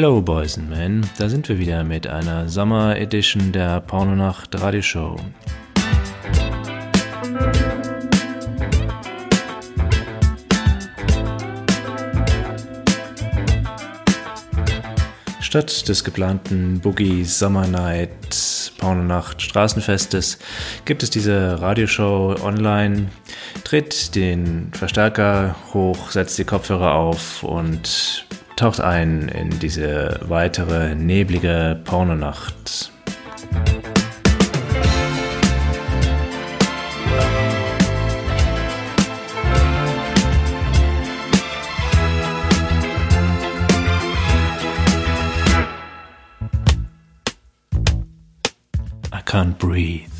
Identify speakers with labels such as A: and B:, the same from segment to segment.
A: Hello Boys and Men, da sind wir wieder mit einer Sommer Edition der Pornonacht Radioshow. Statt des geplanten Boogie Summer Night Pornonacht Straßenfestes gibt es diese Radioshow online. Dreht den Verstärker hoch, setzt die Kopfhörer auf und taucht ein in diese weitere neblige Pornonacht. I can't breathe.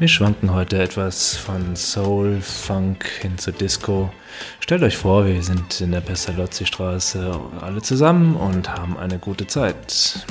A: Wir schwanken heute etwas von Soul, Funk hin zu Disco. Stellt euch vor, wir sind in der Pestalozzi-Straße alle zusammen und haben eine gute Zeit.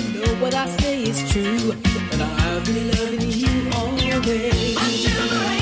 B: know what I say is true. And I'll be loving you always.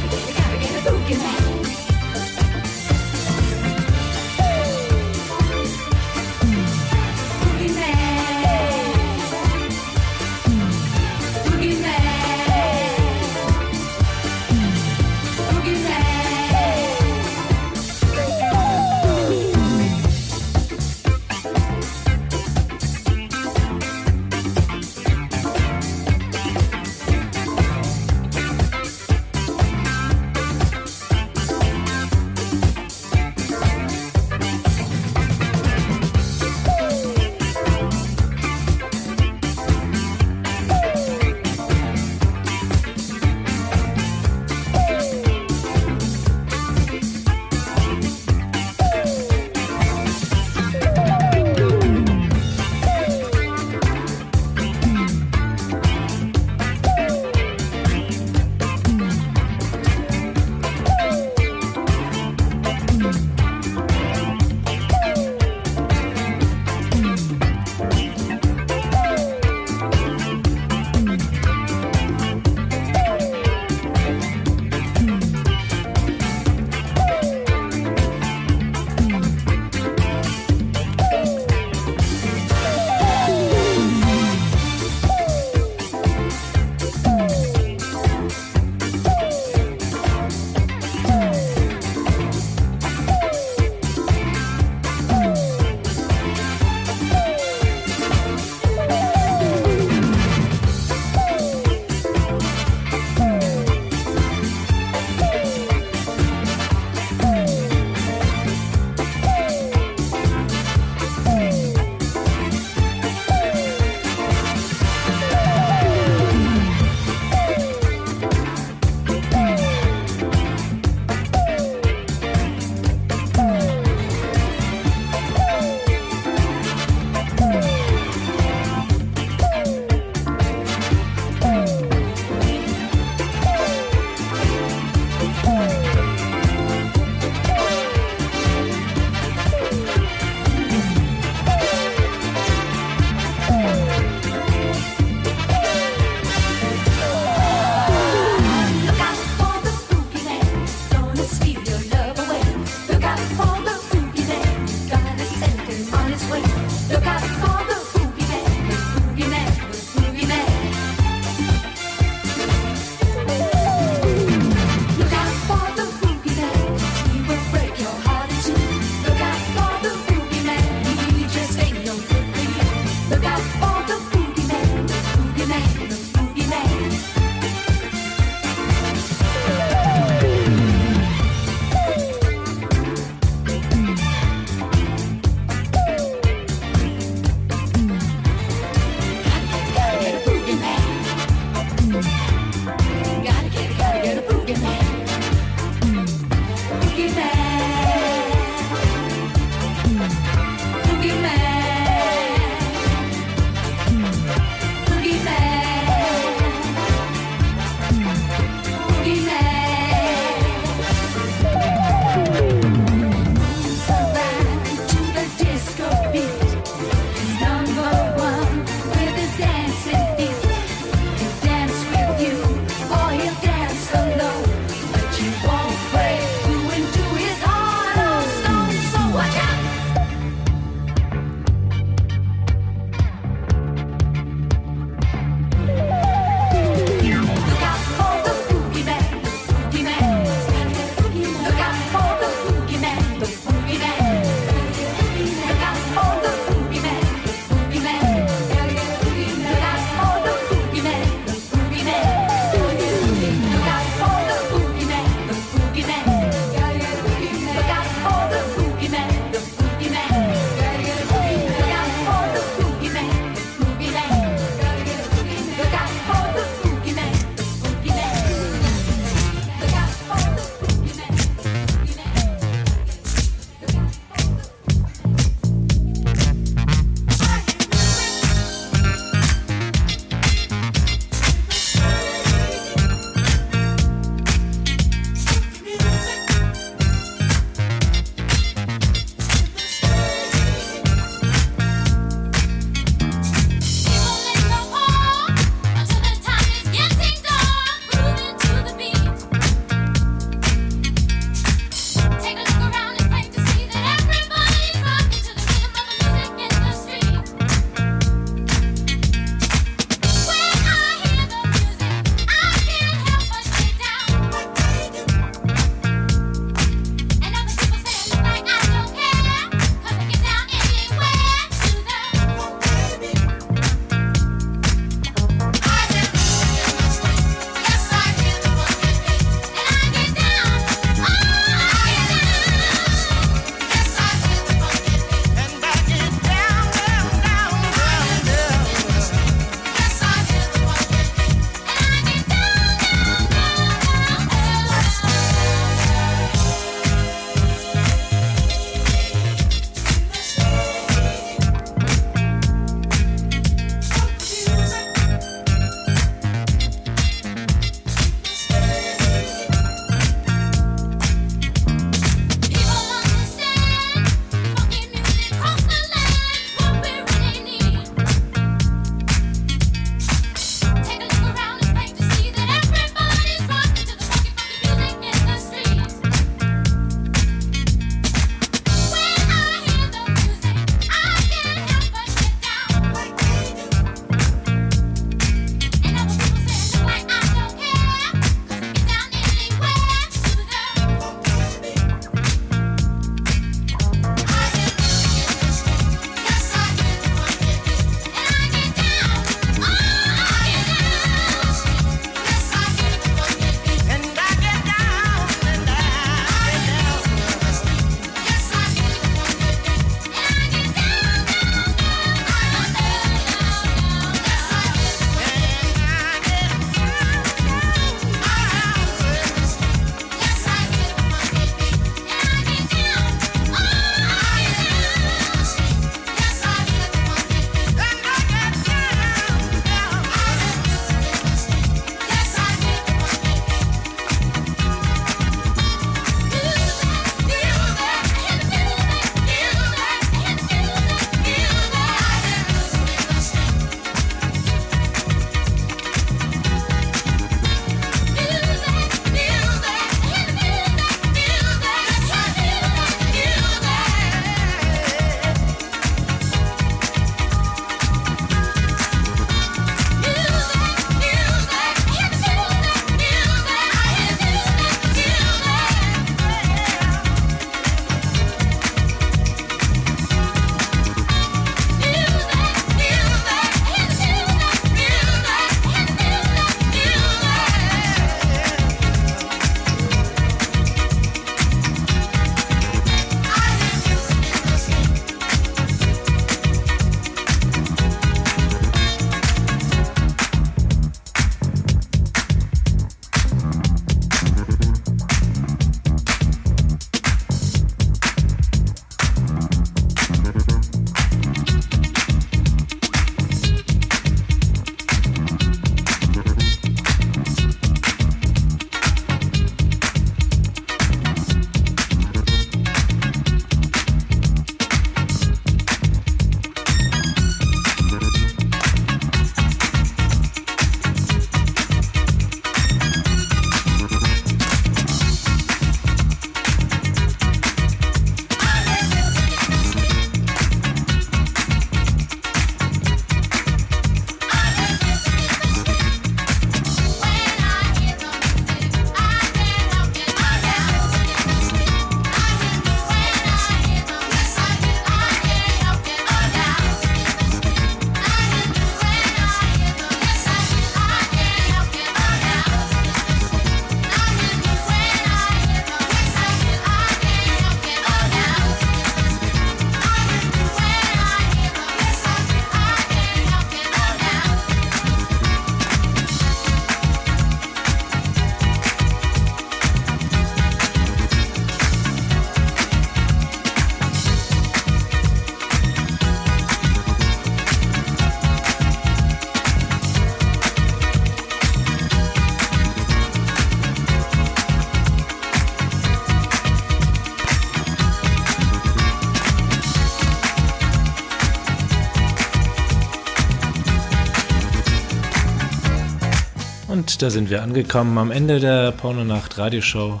A: Da sind wir angekommen am Ende der Pornonacht Radioshow.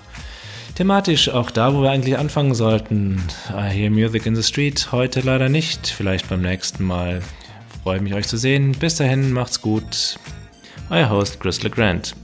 A: Thematisch auch da, wo wir eigentlich anfangen sollten. I hear Music in the Street. Heute leider nicht. Vielleicht beim nächsten Mal. Freue mich, euch zu sehen. Bis dahin, macht's gut. Euer Host Chris LeGrand.